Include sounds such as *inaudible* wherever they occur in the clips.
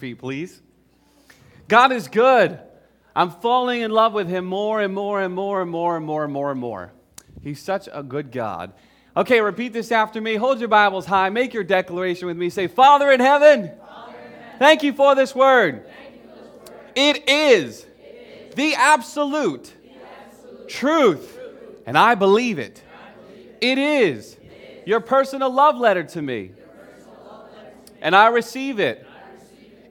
feet, please. God is good. I'm falling in love with him more and more and more and more and more and more and more. He's such a good God. Okay, repeat this after me. Hold your Bibles high. Make your declaration with me. Say, Father in heaven, Father in heaven thank you for this word. It, is the absolute, truth, and I believe it. I it. is, it is your personal love letter to me, and I receive it.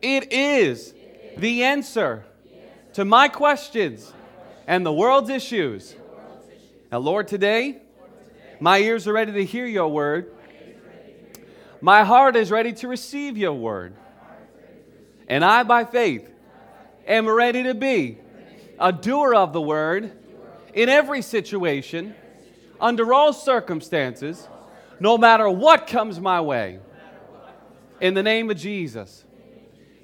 It is the answer to my questions and the world's issues. Now, Lord, today, my ears are ready to hear your word. My heart is ready to receive your word. And I, by faith, am ready to be a doer of the word in every situation, under all circumstances, no matter what comes my way. In the name of Jesus.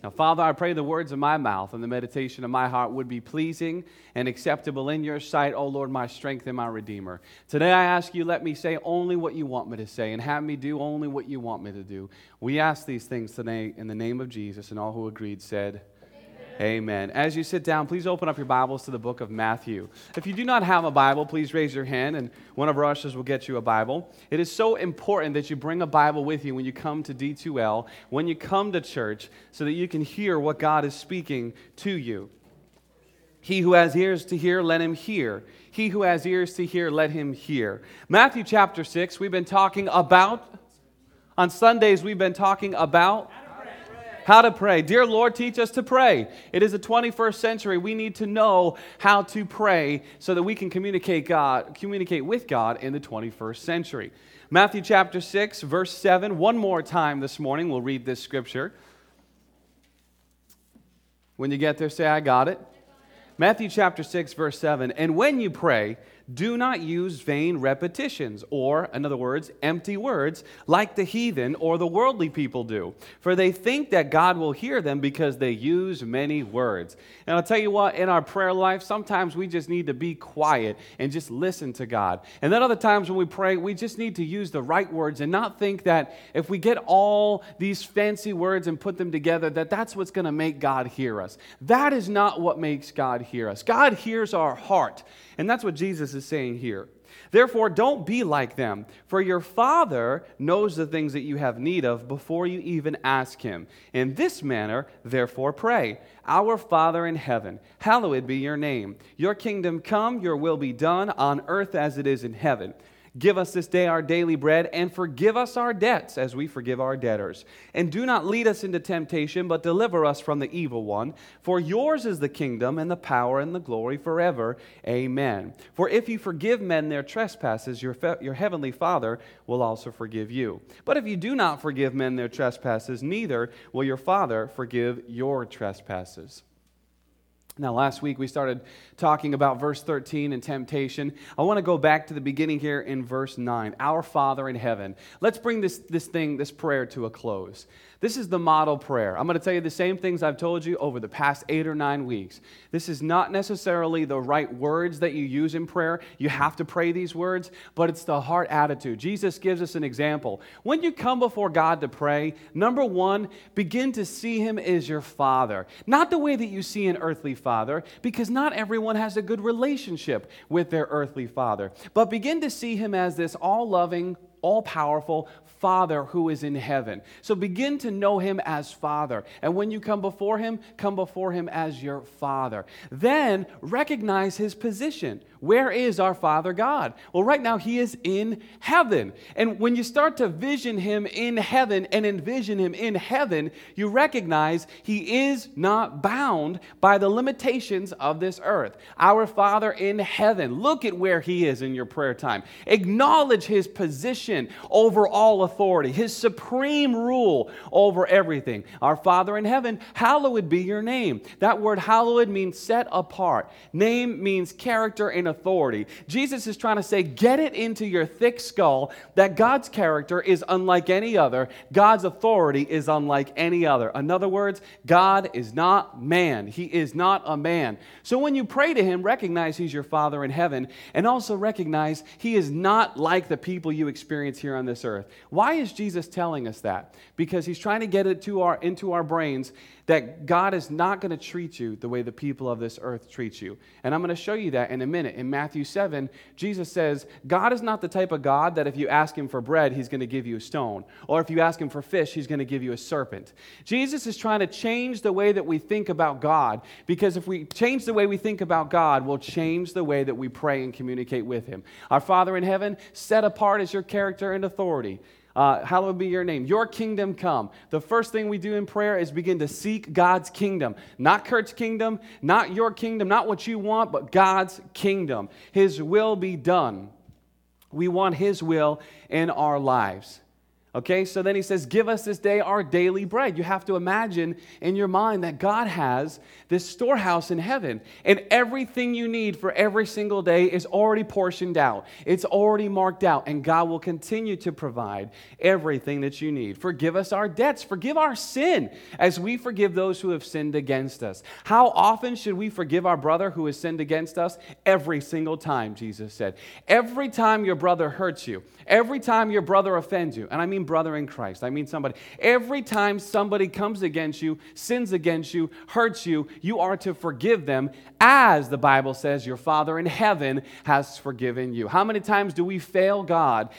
Now, Father, I pray the words of my mouth and the meditation of my heart would be pleasing and acceptable in your sight, O Lord, my strength and my Redeemer. Today I ask you, let me say only what you want me to say and have me do only what you want me to do. We ask these things today in the name of Jesus, and all who agreed said, Amen. As you sit down, please open up your Bibles to the book of Matthew. If you do not have a Bible, please raise your hand and one of our ushers will get you a Bible. It is so important that you bring a Bible with you when you come to D2L, when you come to church, so that you can hear what God is speaking to you. He who has ears to hear, let him hear. He who has ears to hear, let him hear. Matthew chapter 6, we've been talking about, on Sundays, we've been talking about how to pray. Dear Lord, teach us to pray. It is the 21st century. We need to know how to pray so that we can communicate God, communicate with God in the 21st century. Matthew chapter 6, verse 7. One more time this morning, we'll read this scripture. When you get there, say, I got it. Matthew chapter 6, verse 7. And when you pray, do not use vain repetitions, or, in other words, empty words, like the heathen or the worldly people do. For they think that God will hear them because they use many words. And I'll tell you what, in our prayer life, sometimes we just need to be quiet and just listen to God. And then other times when we pray, we just need to use the right words and not think that if we get all these fancy words and put them together, that that's what's going to make God hear us. That is not what makes God hear us. God hears our heart. And that's what Jesus is saying here. Therefore, don't be like them, for your Father knows the things that you have need of before you even ask Him. In this manner, therefore, pray Our Father in heaven, hallowed be your name. Your kingdom come, your will be done on earth as it is in heaven. Give us this day our daily bread, and forgive us our debts as we forgive our debtors. And do not lead us into temptation, but deliver us from the evil one. For yours is the kingdom, and the power, and the glory forever. Amen. For if you forgive men their trespasses, your, fe- your heavenly Father will also forgive you. But if you do not forgive men their trespasses, neither will your Father forgive your trespasses. Now, last week we started talking about verse 13 and temptation. I want to go back to the beginning here in verse 9. Our Father in heaven. Let's bring this, this thing, this prayer to a close. This is the model prayer. I'm going to tell you the same things I've told you over the past eight or nine weeks. This is not necessarily the right words that you use in prayer. You have to pray these words, but it's the heart attitude. Jesus gives us an example. When you come before God to pray, number one, begin to see Him as your Father. Not the way that you see an earthly father, because not everyone has a good relationship with their earthly father, but begin to see Him as this all loving, all powerful, Father who is in heaven. So begin to know him as Father. And when you come before him, come before him as your Father. Then recognize his position. Where is our Father God? Well, right now, He is in heaven. And when you start to vision Him in heaven and envision Him in heaven, you recognize He is not bound by the limitations of this earth. Our Father in heaven, look at where He is in your prayer time. Acknowledge His position over all authority, His supreme rule over everything. Our Father in heaven, hallowed be your name. That word hallowed means set apart, name means character and authority. Jesus is trying to say, get it into your thick skull that God's character is unlike any other, God's authority is unlike any other. In other words, God is not man, He is not a man. So when you pray to Him, recognize He's your Father in heaven, and also recognize He is not like the people you experience here on this earth. Why is Jesus telling us that? Because He's trying to get it to our, into our brains that God is not going to treat you the way the people of this earth treat you. And I'm going to show you that in a minute. In Matthew 7, Jesus says, God is not the type of God that if you ask him for bread, he's going to give you a stone. Or if you ask him for fish, he's going to give you a serpent. Jesus is trying to change the way that we think about God because if we change the way we think about God, we'll change the way that we pray and communicate with him. Our Father in heaven, set apart as your character and authority. Uh, hallowed be your name. Your kingdom come. The first thing we do in prayer is begin to seek God's kingdom. Not Kurt's kingdom, not your kingdom, not what you want, but God's kingdom. His will be done. We want His will in our lives. Okay, so then he says, Give us this day our daily bread. You have to imagine in your mind that God has this storehouse in heaven, and everything you need for every single day is already portioned out. It's already marked out, and God will continue to provide everything that you need. Forgive us our debts, forgive our sin as we forgive those who have sinned against us. How often should we forgive our brother who has sinned against us? Every single time, Jesus said. Every time your brother hurts you, every time your brother offends you, and I mean brother in Christ. I mean somebody. Every time somebody comes against you, sins against you, hurts you, you are to forgive them as the Bible says your Father in heaven has forgiven you. How many times do we fail God?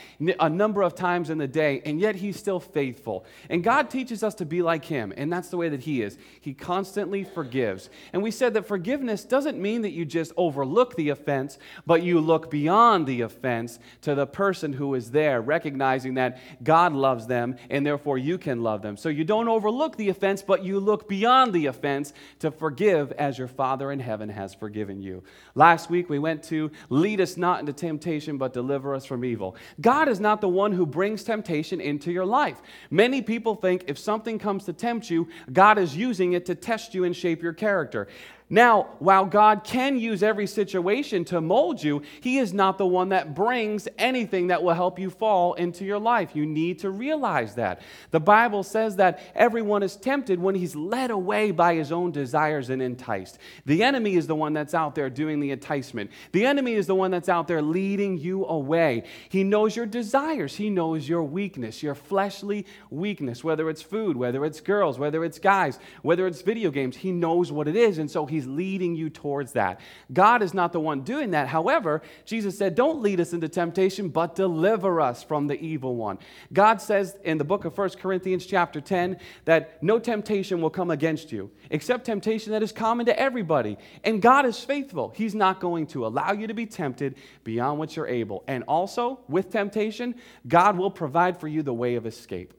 A number of times in the day, and yet He's still faithful. And God teaches us to be like Him, and that's the way that He is. He constantly forgives. And we said that forgiveness doesn't mean that you just overlook the offense, but you look beyond the offense to the person who is there, recognizing that God loves them, and therefore you can love them. So you don't overlook the offense, but you look beyond the offense to forgive as your Father in heaven has forgiven you. Last week we went to lead us not into temptation, but deliver us from evil. God is not the one who brings temptation into your life. Many people think if something comes to tempt you, God is using it to test you and shape your character. Now, while God can use every situation to mold you, He is not the one that brings anything that will help you fall into your life. You need to realize that. The Bible says that everyone is tempted when he's led away by his own desires and enticed. The enemy is the one that's out there doing the enticement, the enemy is the one that's out there leading you away. He knows your desires, He knows your weakness, your fleshly weakness, whether it's food, whether it's girls, whether it's guys, whether it's video games. He knows what it is. And so He He's leading you towards that. God is not the one doing that. However, Jesus said, Don't lead us into temptation, but deliver us from the evil one. God says in the book of 1 Corinthians, chapter 10, that no temptation will come against you, except temptation that is common to everybody. And God is faithful. He's not going to allow you to be tempted beyond what you're able. And also, with temptation, God will provide for you the way of escape.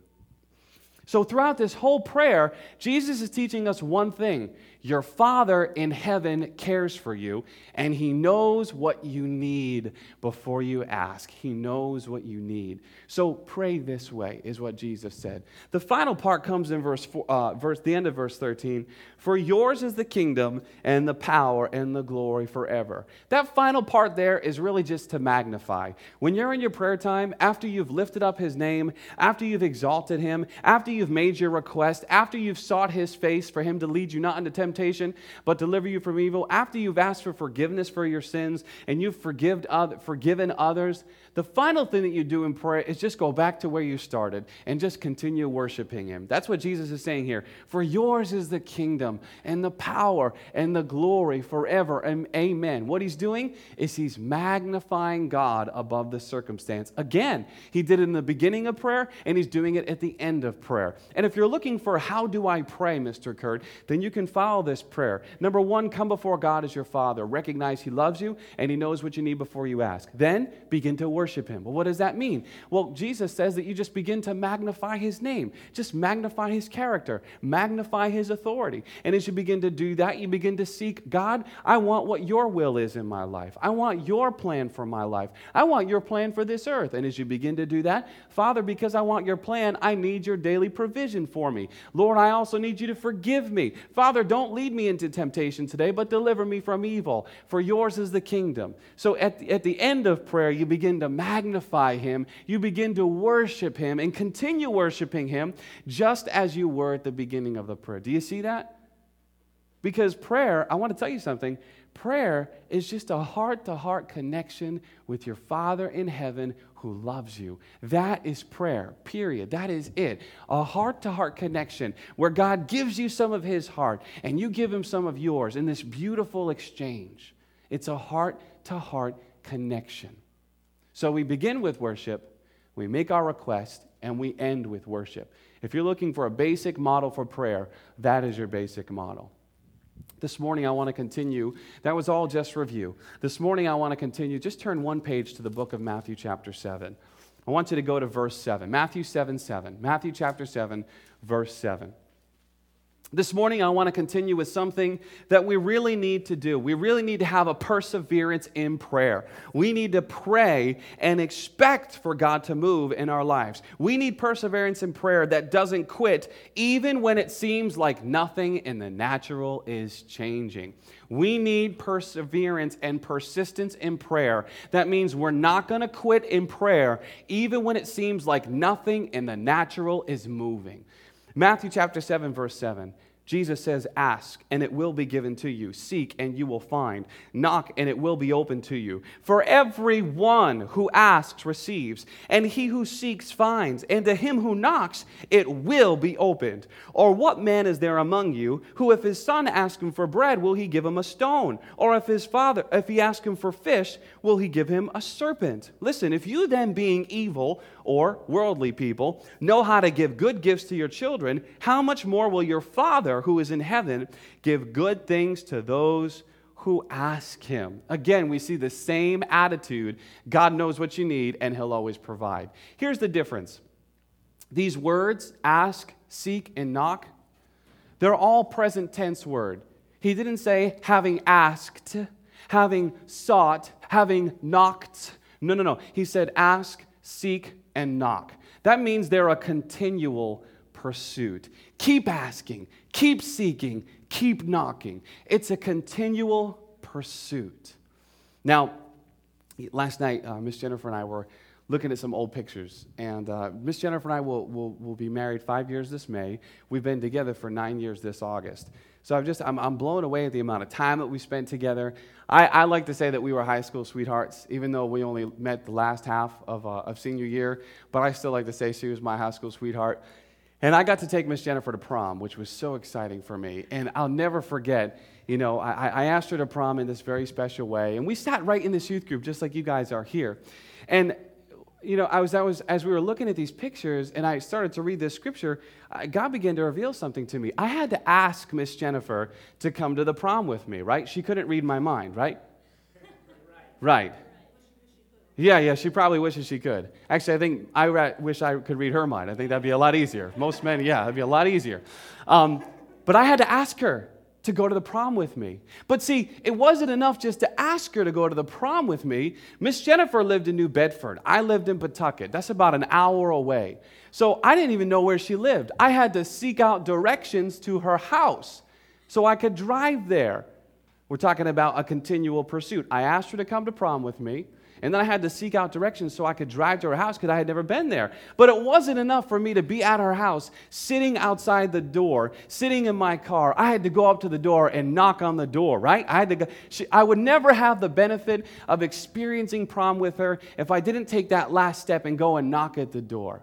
So, throughout this whole prayer, Jesus is teaching us one thing your Father in heaven cares for you, and He knows what you need before you ask. He knows what you need. So pray this way, is what Jesus said. The final part comes in verse, four, uh, verse the end of verse 13. For yours is the kingdom and the power and the glory forever. That final part there is really just to magnify. When you're in your prayer time, after you've lifted up His name, after you've exalted Him, after you've made your request, after you've sought His face for Him to lead you not into temptation, temptation, but deliver you from evil. After you've asked for forgiveness for your sins and you've forgiven others, the final thing that you do in prayer is just go back to where you started and just continue worshiping Him. That's what Jesus is saying here. For yours is the kingdom and the power and the glory forever. And amen. What He's doing is He's magnifying God above the circumstance. Again, He did it in the beginning of prayer and He's doing it at the end of prayer. And if you're looking for how do I pray, Mr. Kurt, then you can follow this prayer. Number one, come before God as your Father. Recognize He loves you and He knows what you need before you ask. Then begin to worship worship him. Well, what does that mean? Well, Jesus says that you just begin to magnify his name, just magnify his character, magnify his authority. And as you begin to do that, you begin to seek God, I want what your will is in my life. I want your plan for my life. I want your plan for this earth. And as you begin to do that, Father, because I want your plan, I need your daily provision for me. Lord, I also need you to forgive me. Father, don't lead me into temptation today, but deliver me from evil. For yours is the kingdom. So at the, at the end of prayer, you begin to magnify him, you begin to worship him and continue worshiping him just as you were at the beginning of the prayer. Do you see that? Because prayer, I want to tell you something, prayer is just a heart to heart connection with your Father in heaven who loves you. That is prayer, period. That is it. A heart to heart connection where God gives you some of His heart and you give Him some of yours in this beautiful exchange. It's a heart to heart connection. So we begin with worship, we make our request, and we end with worship. If you're looking for a basic model for prayer, that is your basic model. This morning, I want to continue. That was all just review. This morning, I want to continue. Just turn one page to the book of Matthew, chapter 7. I want you to go to verse 7. Matthew 7 7. Matthew chapter 7, verse 7. This morning, I want to continue with something that we really need to do. We really need to have a perseverance in prayer. We need to pray and expect for God to move in our lives. We need perseverance in prayer that doesn't quit, even when it seems like nothing in the natural is changing. We need perseverance and persistence in prayer. That means we're not going to quit in prayer, even when it seems like nothing in the natural is moving. Matthew chapter 7, verse 7. Jesus says, Ask, and it will be given to you. Seek, and you will find. Knock, and it will be open to you. For everyone who asks receives, and he who seeks finds, and to him who knocks it will be opened. Or what man is there among you who, if his son asks him for bread, will he give him a stone? Or if his father, if he asks him for fish, will he give him a serpent? Listen, if you then, being evil or worldly people, know how to give good gifts to your children, how much more will your Father? Who is in heaven give good things to those who ask him. Again, we see the same attitude. God knows what you need and he'll always provide. Here's the difference these words, ask, seek, and knock, they're all present tense word. He didn't say having asked, having sought, having knocked. No, no, no. He said ask, seek, and knock. That means they're a continual pursuit. Keep asking, keep seeking, keep knocking. It's a continual pursuit. Now, last night, uh, Miss Jennifer and I were looking at some old pictures. And uh, Miss Jennifer and I will, will, will be married five years this May. We've been together for nine years this August. So I'm just, I'm, I'm blown away at the amount of time that we spent together. I, I like to say that we were high school sweethearts, even though we only met the last half of, uh, of senior year. But I still like to say she was my high school sweetheart. And I got to take Miss Jennifer to prom, which was so exciting for me. And I'll never forget, you know, I, I, asked her to prom in this very special way. And we sat right in this youth group, just like you guys are here. And, you know, I was, I was, as we were looking at these pictures and I started to read this scripture, God began to reveal something to me. I had to ask Miss Jennifer to come to the prom with me, right? She couldn't read my mind, right? *laughs* right. Right. Yeah, yeah, she probably wishes she could. Actually, I think I re- wish I could read her mind. I think that'd be a lot easier. Most men, yeah, that'd be a lot easier. Um, but I had to ask her to go to the prom with me. But see, it wasn't enough just to ask her to go to the prom with me. Miss Jennifer lived in New Bedford. I lived in Pawtucket. That's about an hour away. So I didn't even know where she lived. I had to seek out directions to her house so I could drive there. We're talking about a continual pursuit. I asked her to come to prom with me. And then I had to seek out directions so I could drive to her house because I had never been there. But it wasn't enough for me to be at her house, sitting outside the door, sitting in my car. I had to go up to the door and knock on the door, right? I had to go. She, I would never have the benefit of experiencing prom with her if I didn't take that last step and go and knock at the door.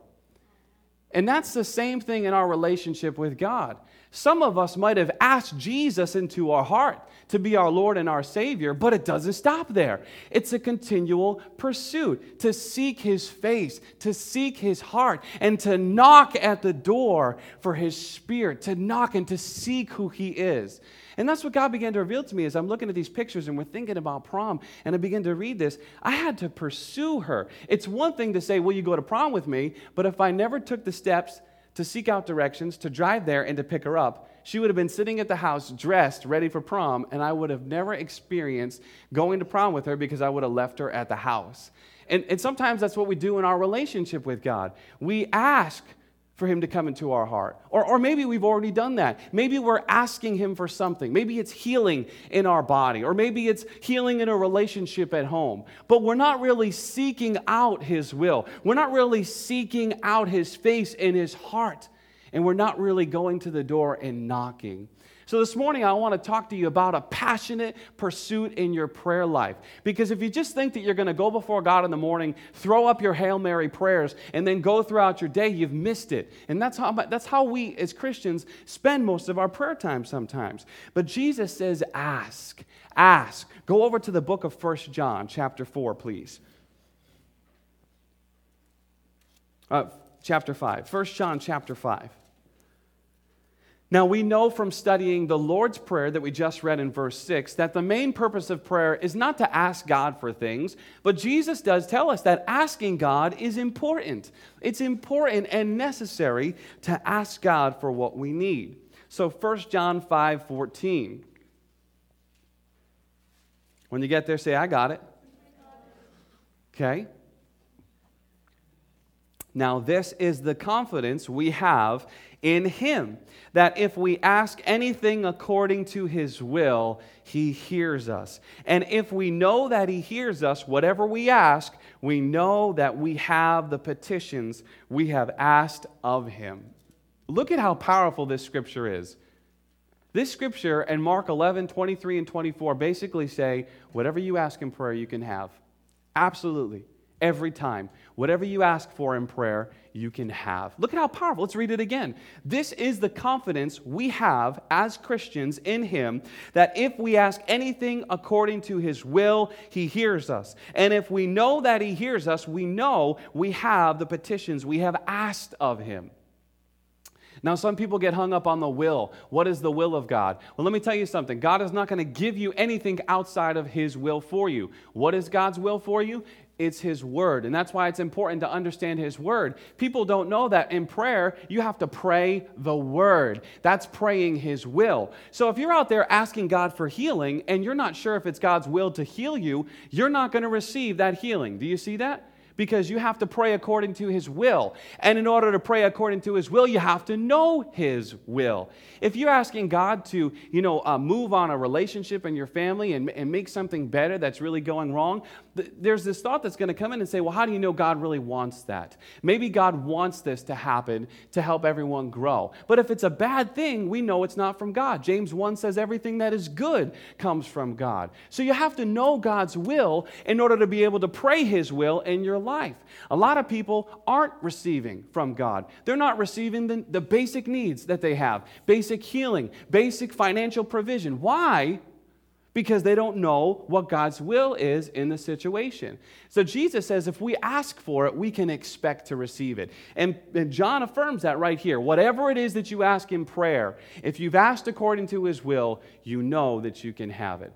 And that's the same thing in our relationship with God. Some of us might have asked Jesus into our heart to be our Lord and our Savior, but it doesn't stop there. It's a continual pursuit to seek His face, to seek His heart, and to knock at the door for His Spirit, to knock and to seek who He is. And that's what God began to reveal to me as I'm looking at these pictures and we're thinking about prom, and I begin to read this. I had to pursue her. It's one thing to say, Will you go to prom with me? But if I never took the steps, to seek out directions, to drive there, and to pick her up. She would have been sitting at the house, dressed, ready for prom, and I would have never experienced going to prom with her because I would have left her at the house. And, and sometimes that's what we do in our relationship with God. We ask, for Him to come into our heart. Or, or maybe we've already done that. Maybe we're asking Him for something. Maybe it's healing in our body, or maybe it's healing in a relationship at home. But we're not really seeking out His will. We're not really seeking out His face in His heart. And we're not really going to the door and knocking. So, this morning, I want to talk to you about a passionate pursuit in your prayer life. Because if you just think that you're going to go before God in the morning, throw up your Hail Mary prayers, and then go throughout your day, you've missed it. And that's how, that's how we as Christians spend most of our prayer time sometimes. But Jesus says, Ask, ask. Go over to the book of First John, chapter 4, please. Uh, chapter 5. 1 John, chapter 5. Now, we know from studying the Lord's Prayer that we just read in verse 6 that the main purpose of prayer is not to ask God for things, but Jesus does tell us that asking God is important. It's important and necessary to ask God for what we need. So 1 John 5 14. When you get there, say, I got it. Okay? Now, this is the confidence we have in Him that if we ask anything according to His will, He hears us. And if we know that He hears us, whatever we ask, we know that we have the petitions we have asked of Him. Look at how powerful this scripture is. This scripture and Mark 11, 23, and 24 basically say, whatever you ask in prayer, you can have. Absolutely every time. Whatever you ask for in prayer, you can have. Look at how powerful. Let's read it again. This is the confidence we have as Christians in Him that if we ask anything according to His will, He hears us. And if we know that He hears us, we know we have the petitions we have asked of Him. Now, some people get hung up on the will. What is the will of God? Well, let me tell you something. God is not going to give you anything outside of His will for you. What is God's will for you? It's His Word. And that's why it's important to understand His Word. People don't know that in prayer, you have to pray the Word. That's praying His will. So if you're out there asking God for healing and you're not sure if it's God's will to heal you, you're not going to receive that healing. Do you see that? Because you have to pray according to His will. And in order to pray according to His will, you have to know His will. If you're asking God to, you know, uh, move on a relationship in your family and, and make something better that's really going wrong, th- there's this thought that's going to come in and say, well, how do you know God really wants that? Maybe God wants this to happen to help everyone grow. But if it's a bad thing, we know it's not from God. James 1 says everything that is good comes from God. So you have to know God's will in order to be able to pray His will in your life. A lot of people aren't receiving from God. They're not receiving the, the basic needs that they have basic healing, basic financial provision. Why? Because they don't know what God's will is in the situation. So Jesus says if we ask for it, we can expect to receive it. And, and John affirms that right here. Whatever it is that you ask in prayer, if you've asked according to his will, you know that you can have it.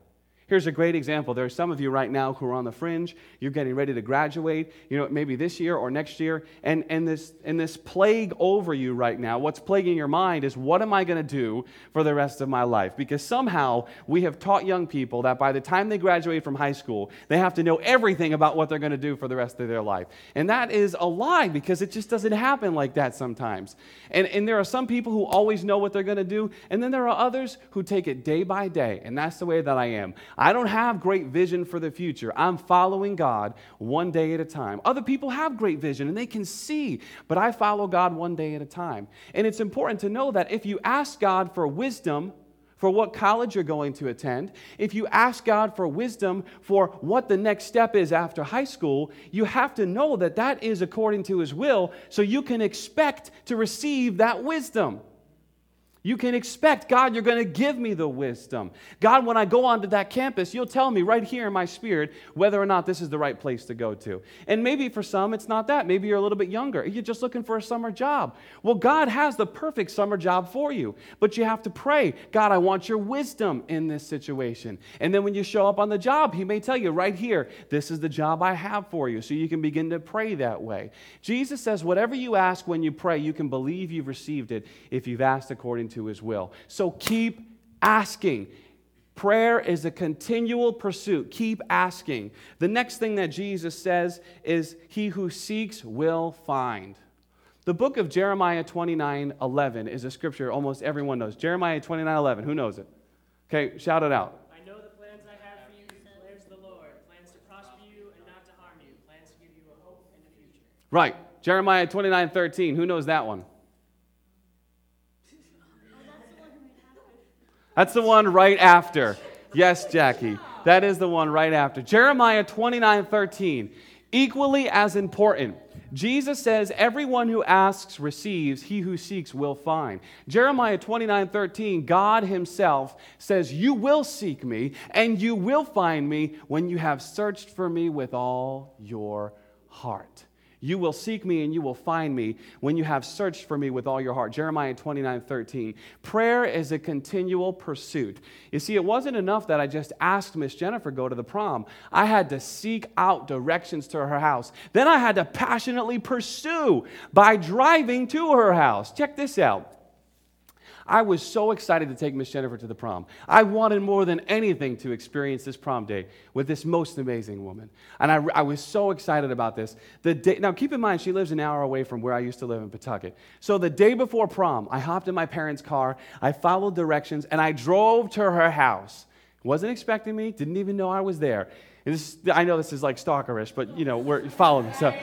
Here's a great example. There are some of you right now who are on the fringe. You're getting ready to graduate, you know, maybe this year or next year. And, and, this, and this plague over you right now, what's plaguing your mind is what am I going to do for the rest of my life? Because somehow we have taught young people that by the time they graduate from high school, they have to know everything about what they're going to do for the rest of their life. And that is a lie because it just doesn't happen like that sometimes. And, and there are some people who always know what they're going to do. And then there are others who take it day by day. And that's the way that I am. I don't have great vision for the future. I'm following God one day at a time. Other people have great vision and they can see, but I follow God one day at a time. And it's important to know that if you ask God for wisdom, for what college you're going to attend, if you ask God for wisdom for what the next step is after high school, you have to know that that is according to His will so you can expect to receive that wisdom. You can expect, God, you're going to give me the wisdom. God, when I go onto that campus, you'll tell me right here in my spirit whether or not this is the right place to go to. And maybe for some, it's not that. Maybe you're a little bit younger. You're just looking for a summer job. Well, God has the perfect summer job for you, but you have to pray, God, I want your wisdom in this situation. And then when you show up on the job, He may tell you right here, this is the job I have for you. So you can begin to pray that way. Jesus says, whatever you ask when you pray, you can believe you've received it if you've asked according to his will. So keep asking. Prayer is a continual pursuit. Keep asking. The next thing that Jesus says is, He who seeks will find. The book of Jeremiah 29 11 is a scripture almost everyone knows. Jeremiah 29 11. Who knows it? Okay, shout it out. I know the plans I have for you, declares the Lord plans to prosper you and not to harm you, plans to give you a hope and a future. Right. Jeremiah 29 13. Who knows that one? That's the one right after. Yes, Jackie. That is the one right after. Jeremiah 29 13. Equally as important. Jesus says, Everyone who asks receives, he who seeks will find. Jeremiah 29 13, God Himself says, You will seek me, and you will find me when you have searched for me with all your heart. You will seek me and you will find me when you have searched for me with all your heart. Jeremiah 29 13. Prayer is a continual pursuit. You see, it wasn't enough that I just asked Miss Jennifer go to the prom. I had to seek out directions to her house. Then I had to passionately pursue by driving to her house. Check this out. I was so excited to take Miss Jennifer to the prom. I wanted more than anything to experience this prom day with this most amazing woman. And I, I was so excited about this. The day, now, keep in mind, she lives an hour away from where I used to live in Pawtucket. So the day before prom, I hopped in my parents' car, I followed directions, and I drove to her house. Wasn't expecting me, didn't even know I was there. This, I know this is like stalkerish, but you know, we're following. So,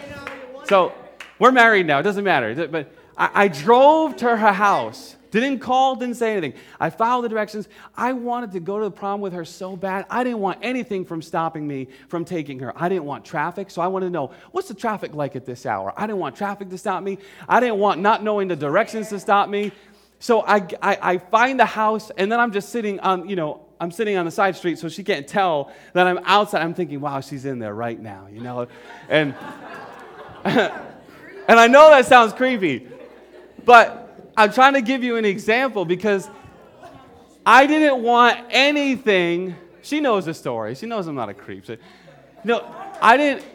so we're married now, it doesn't matter. But I, I drove to her house. Didn't call, didn't say anything. I followed the directions. I wanted to go to the prom with her so bad. I didn't want anything from stopping me from taking her. I didn't want traffic, so I wanted to know what's the traffic like at this hour? I didn't want traffic to stop me. I didn't want not knowing the directions to stop me. So I, I, I find the house, and then I'm just sitting on, you know, I'm sitting on the side street so she can't tell that I'm outside. I'm thinking, wow, she's in there right now, you know? And, *laughs* and I know that sounds creepy, but I'm trying to give you an example because I didn't want anything. She knows the story. She knows I'm not a creep. So, no, I didn't.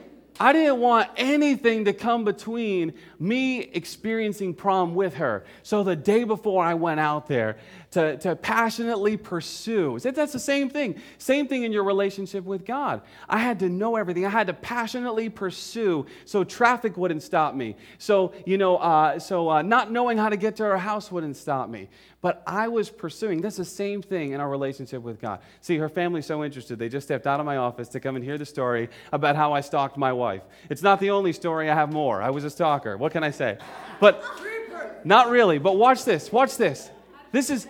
I didn't want anything to come between me experiencing prom with her. So the day before I went out there to, to passionately pursue, that's the same thing. Same thing in your relationship with God. I had to know everything. I had to passionately pursue so traffic wouldn't stop me. So, you know, uh, so uh, not knowing how to get to her house wouldn't stop me. But I was pursuing. That's the same thing in our relationship with God. See, her family's so interested. They just stepped out of my office to come and hear the story about how I stalked my wife. It's not the only story, I have more. I was a stalker. What can I say? But *laughs* not really. But watch this. Watch this. This is,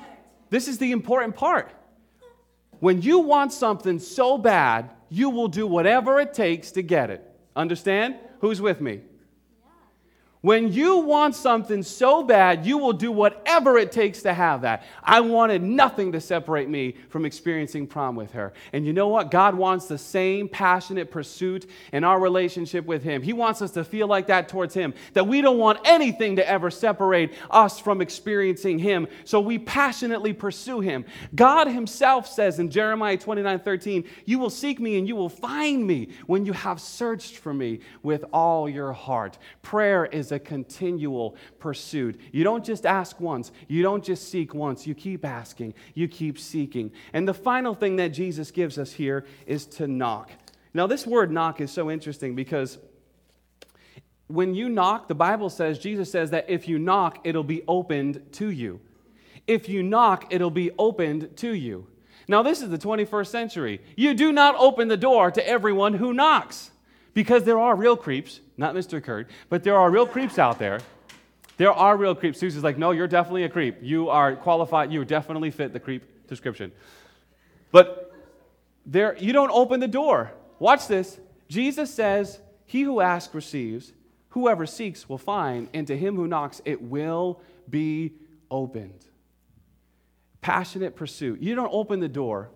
this is the important part. When you want something so bad, you will do whatever it takes to get it. Understand? Who's with me? When you want something so bad, you will do whatever it takes to have that. I wanted nothing to separate me from experiencing prom with her. And you know what? God wants the same passionate pursuit in our relationship with Him. He wants us to feel like that towards Him, that we don't want anything to ever separate us from experiencing Him. So we passionately pursue Him. God Himself says in Jeremiah 29 13, You will seek me and you will find me when you have searched for me with all your heart. Prayer is a continual pursuit. You don't just ask once, you don't just seek once, you keep asking, you keep seeking. And the final thing that Jesus gives us here is to knock. Now, this word knock is so interesting because when you knock, the Bible says, Jesus says that if you knock, it'll be opened to you. If you knock, it'll be opened to you. Now, this is the 21st century. You do not open the door to everyone who knocks because there are real creeps not Mr. Kurt, but there are real creeps out there. There are real creeps. Susie's like, no, you're definitely a creep. You are qualified. You definitely fit the creep description. But there, you don't open the door. Watch this. Jesus says, He who asks receives, whoever seeks will find, and to him who knocks it will be opened. Passionate pursuit. You don't open the door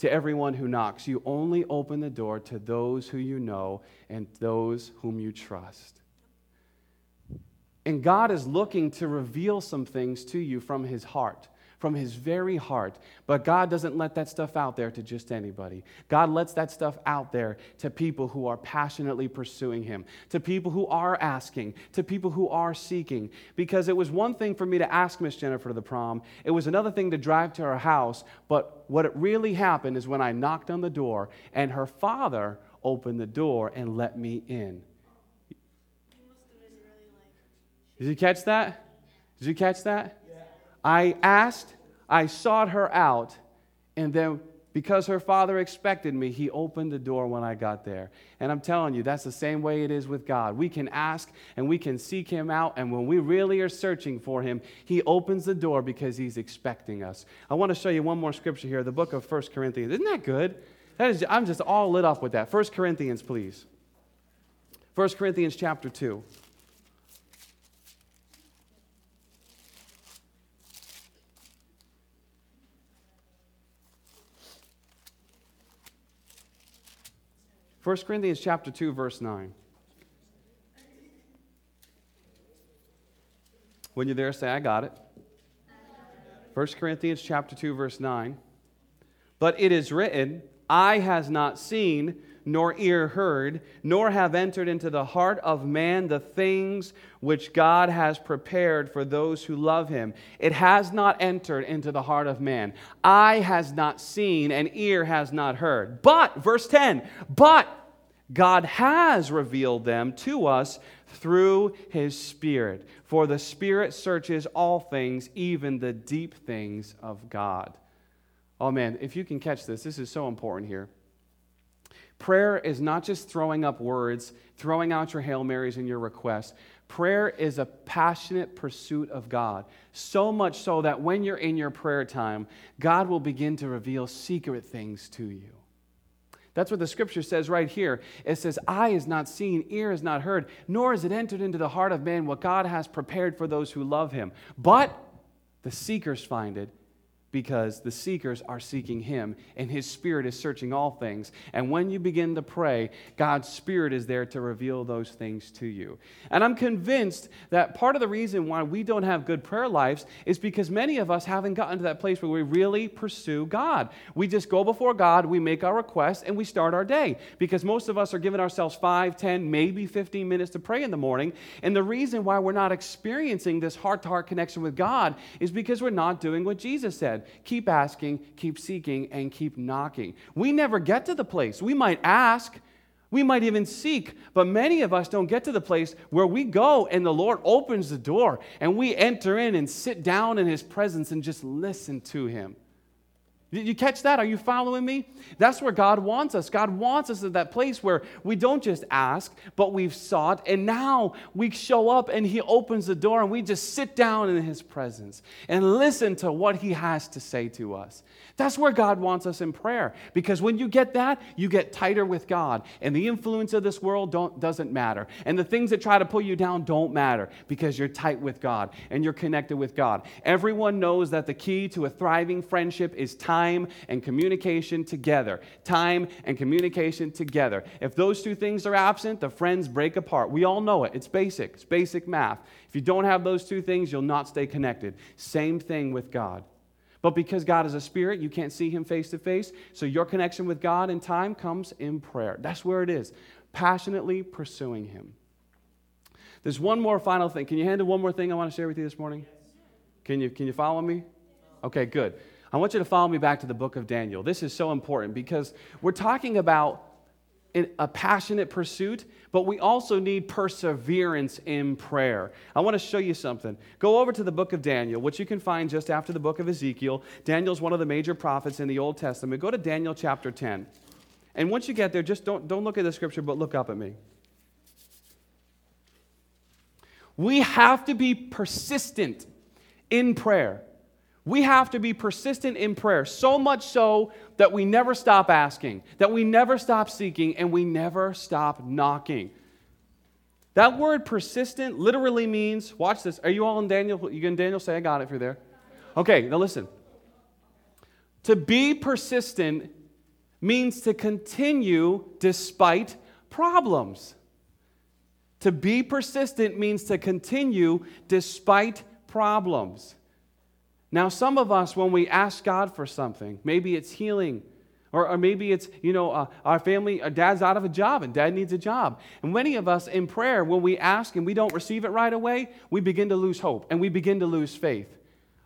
to everyone who knocks. You only open the door to those who you know and those whom you trust. And God is looking to reveal some things to you from his heart from his very heart. But God doesn't let that stuff out there to just anybody. God lets that stuff out there to people who are passionately pursuing him, to people who are asking, to people who are seeking. Because it was one thing for me to ask Miss Jennifer to the prom, it was another thing to drive to her house. But what it really happened is when I knocked on the door and her father opened the door and let me in. Did you catch that? Did you catch that? I asked, I sought her out, and then because her father expected me, he opened the door when I got there. And I'm telling you, that's the same way it is with God. We can ask and we can seek him out, and when we really are searching for him, he opens the door because he's expecting us. I want to show you one more scripture here, the book of 1 Corinthians. Isn't that good? That is, I'm just all lit up with that. 1 Corinthians, please. 1 Corinthians chapter 2. 1 Corinthians chapter 2 verse 9. When you're there say I got it. 1 Corinthians chapter 2 verse 9. But it is written, Eye has not seen nor ear heard, nor have entered into the heart of man the things which God has prepared for those who love him. It has not entered into the heart of man. Eye has not seen, and ear has not heard. But, verse 10, but God has revealed them to us through his Spirit. For the Spirit searches all things, even the deep things of God. Oh man, if you can catch this, this is so important here. Prayer is not just throwing up words, throwing out your Hail Marys and your requests. Prayer is a passionate pursuit of God. So much so that when you're in your prayer time, God will begin to reveal secret things to you. That's what the scripture says right here. It says, Eye is not seen, ear is not heard, nor is it entered into the heart of man what God has prepared for those who love him. But the seekers find it because the seekers are seeking Him, and His Spirit is searching all things. And when you begin to pray, God's Spirit is there to reveal those things to you. And I'm convinced that part of the reason why we don't have good prayer lives is because many of us haven't gotten to that place where we really pursue God. We just go before God, we make our requests, and we start our day. Because most of us are giving ourselves 5, 10, maybe 15 minutes to pray in the morning. And the reason why we're not experiencing this heart to heart connection with God is because we're not doing what Jesus said said keep asking, keep seeking, and keep knocking. We never get to the place. We might ask, we might even seek, but many of us don't get to the place where we go and the Lord opens the door and we enter in and sit down in His presence and just listen to Him. Did you catch that? Are you following me? That's where God wants us. God wants us at that place where we don't just ask, but we've sought, and now we show up and He opens the door and we just sit down in His presence and listen to what He has to say to us. That's where God wants us in prayer. Because when you get that, you get tighter with God. And the influence of this world don't doesn't matter. And the things that try to pull you down don't matter because you're tight with God and you're connected with God. Everyone knows that the key to a thriving friendship is time and communication together. Time and communication together. If those two things are absent, the friends break apart. We all know it. It's basic, it's basic math. If you don't have those two things, you'll not stay connected. Same thing with God. But because God is a spirit, you can't see him face to face. So your connection with God in time comes in prayer. That's where it is. Passionately pursuing him. There's one more final thing. Can you handle one more thing I want to share with you this morning? Can you, can you follow me? Okay, good. I want you to follow me back to the book of Daniel. This is so important because we're talking about a passionate pursuit, but we also need perseverance in prayer. I want to show you something. Go over to the book of Daniel, which you can find just after the book of Ezekiel. Daniel's one of the major prophets in the Old Testament. Go to Daniel chapter 10. And once you get there, just don't, don't look at the scripture, but look up at me. We have to be persistent in prayer. We have to be persistent in prayer, so much so that we never stop asking, that we never stop seeking, and we never stop knocking. That word persistent literally means, watch this. Are you all in Daniel? You Daniel say, I got it if you're there. Okay, now listen. To be persistent means to continue despite problems. To be persistent means to continue despite problems. Now, some of us, when we ask God for something, maybe it's healing, or, or maybe it's, you know, uh, our family, our uh, dad's out of a job and dad needs a job. And many of us in prayer, when we ask and we don't receive it right away, we begin to lose hope and we begin to lose faith.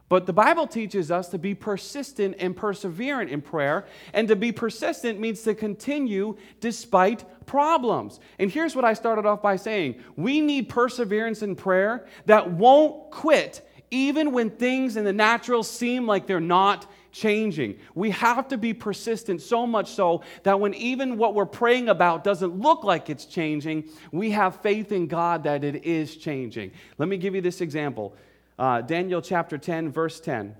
But the Bible teaches us to be persistent and perseverant in prayer. And to be persistent means to continue despite problems. And here's what I started off by saying we need perseverance in prayer that won't quit even when things in the natural seem like they're not changing. We have to be persistent so much so that when even what we're praying about doesn't look like it's changing, we have faith in God that it is changing. Let me give you this example uh, Daniel chapter 10, verse 10.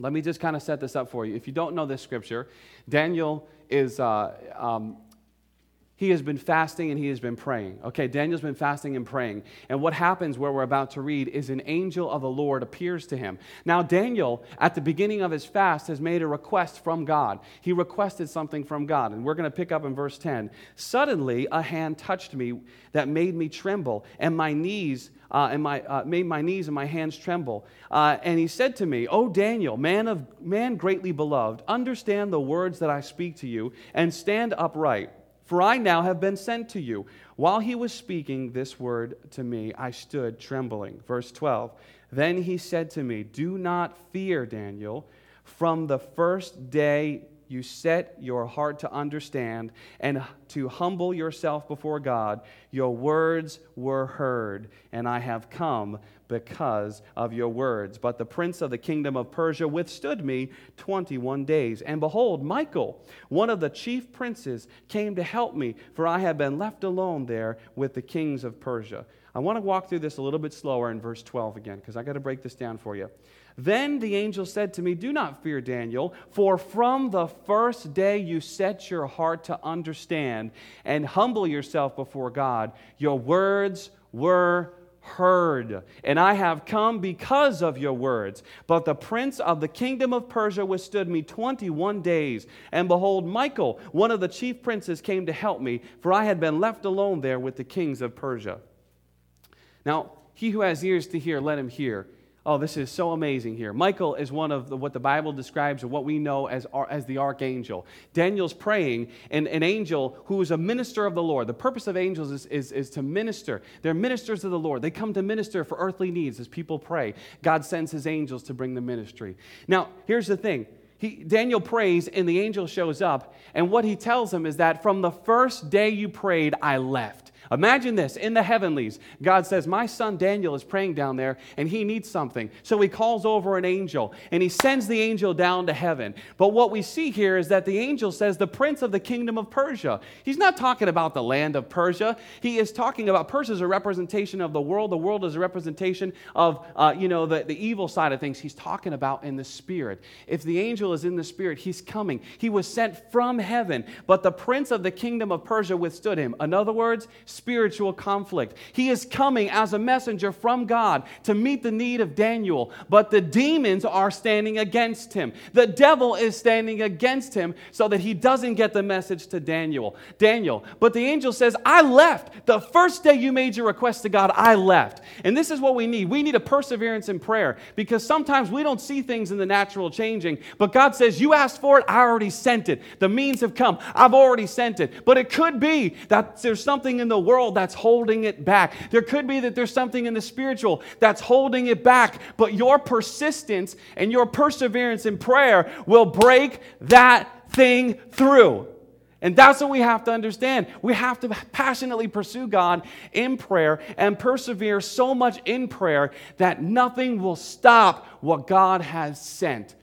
Let me just kind of set this up for you. If you don't know this scripture, Daniel is. Uh, um, he has been fasting and he has been praying. Okay, Daniel's been fasting and praying. And what happens where we're about to read is an angel of the Lord appears to him. Now, Daniel, at the beginning of his fast, has made a request from God. He requested something from God. And we're going to pick up in verse 10. Suddenly, a hand touched me that made me tremble, and my knees. Uh, and my, uh, made my knees and my hands tremble. Uh, and he said to me, O Daniel, man, of, man greatly beloved, understand the words that I speak to you, and stand upright for I now have been sent to you. While he was speaking this word to me, I stood trembling. Verse 12. Then he said to me, Do not fear, Daniel. From the first day you set your heart to understand and to humble yourself before God, your words were heard, and I have come because of your words. But the prince of the kingdom of Persia withstood me 21 days. And behold, Michael, one of the chief princes, came to help me, for I had been left alone there with the kings of Persia. I want to walk through this a little bit slower in verse 12 again, because I got to break this down for you. Then the angel said to me, Do not fear, Daniel, for from the first day you set your heart to understand and humble yourself before God, your words were heard, and I have come because of your words. But the prince of the kingdom of Persia withstood me 21 days. And behold, Michael, one of the chief princes, came to help me, for I had been left alone there with the kings of Persia. Now, he who has ears to hear, let him hear. Oh, this is so amazing here. Michael is one of the, what the Bible describes what we know as, as the archangel. Daniel's praying, and an angel who is a minister of the Lord. The purpose of angels is, is, is to minister. They're ministers of the Lord. They come to minister for earthly needs as people pray. God sends his angels to bring the ministry. Now, here's the thing. He, Daniel prays, and the angel shows up, and what he tells him is that from the first day you prayed, I left. Imagine this in the heavenlies. God says, My son Daniel is praying down there and he needs something. So he calls over an angel and he sends the angel down to heaven. But what we see here is that the angel says, The prince of the kingdom of Persia. He's not talking about the land of Persia. He is talking about Persia is a representation of the world. The world is a representation of, uh, you know, the, the evil side of things. He's talking about in the spirit. If the angel is in the spirit, he's coming. He was sent from heaven, but the prince of the kingdom of Persia withstood him. In other words, spiritual conflict. He is coming as a messenger from God to meet the need of Daniel, but the demons are standing against him. The devil is standing against him so that he doesn't get the message to Daniel. Daniel, but the angel says, I left. The first day you made your request to God, I left. And this is what we need. We need a perseverance in prayer because sometimes we don't see things in the natural changing, but God says, You asked for it, I already sent it. The means have come, I've already sent it. But it could be that there's something in the world that's holding it back. There could be that there's something in the spiritual that's holding it back, but your persistence and your perseverance in prayer will break that thing through. And that's what we have to understand. We have to passionately pursue God in prayer and persevere so much in prayer that nothing will stop what God has sent.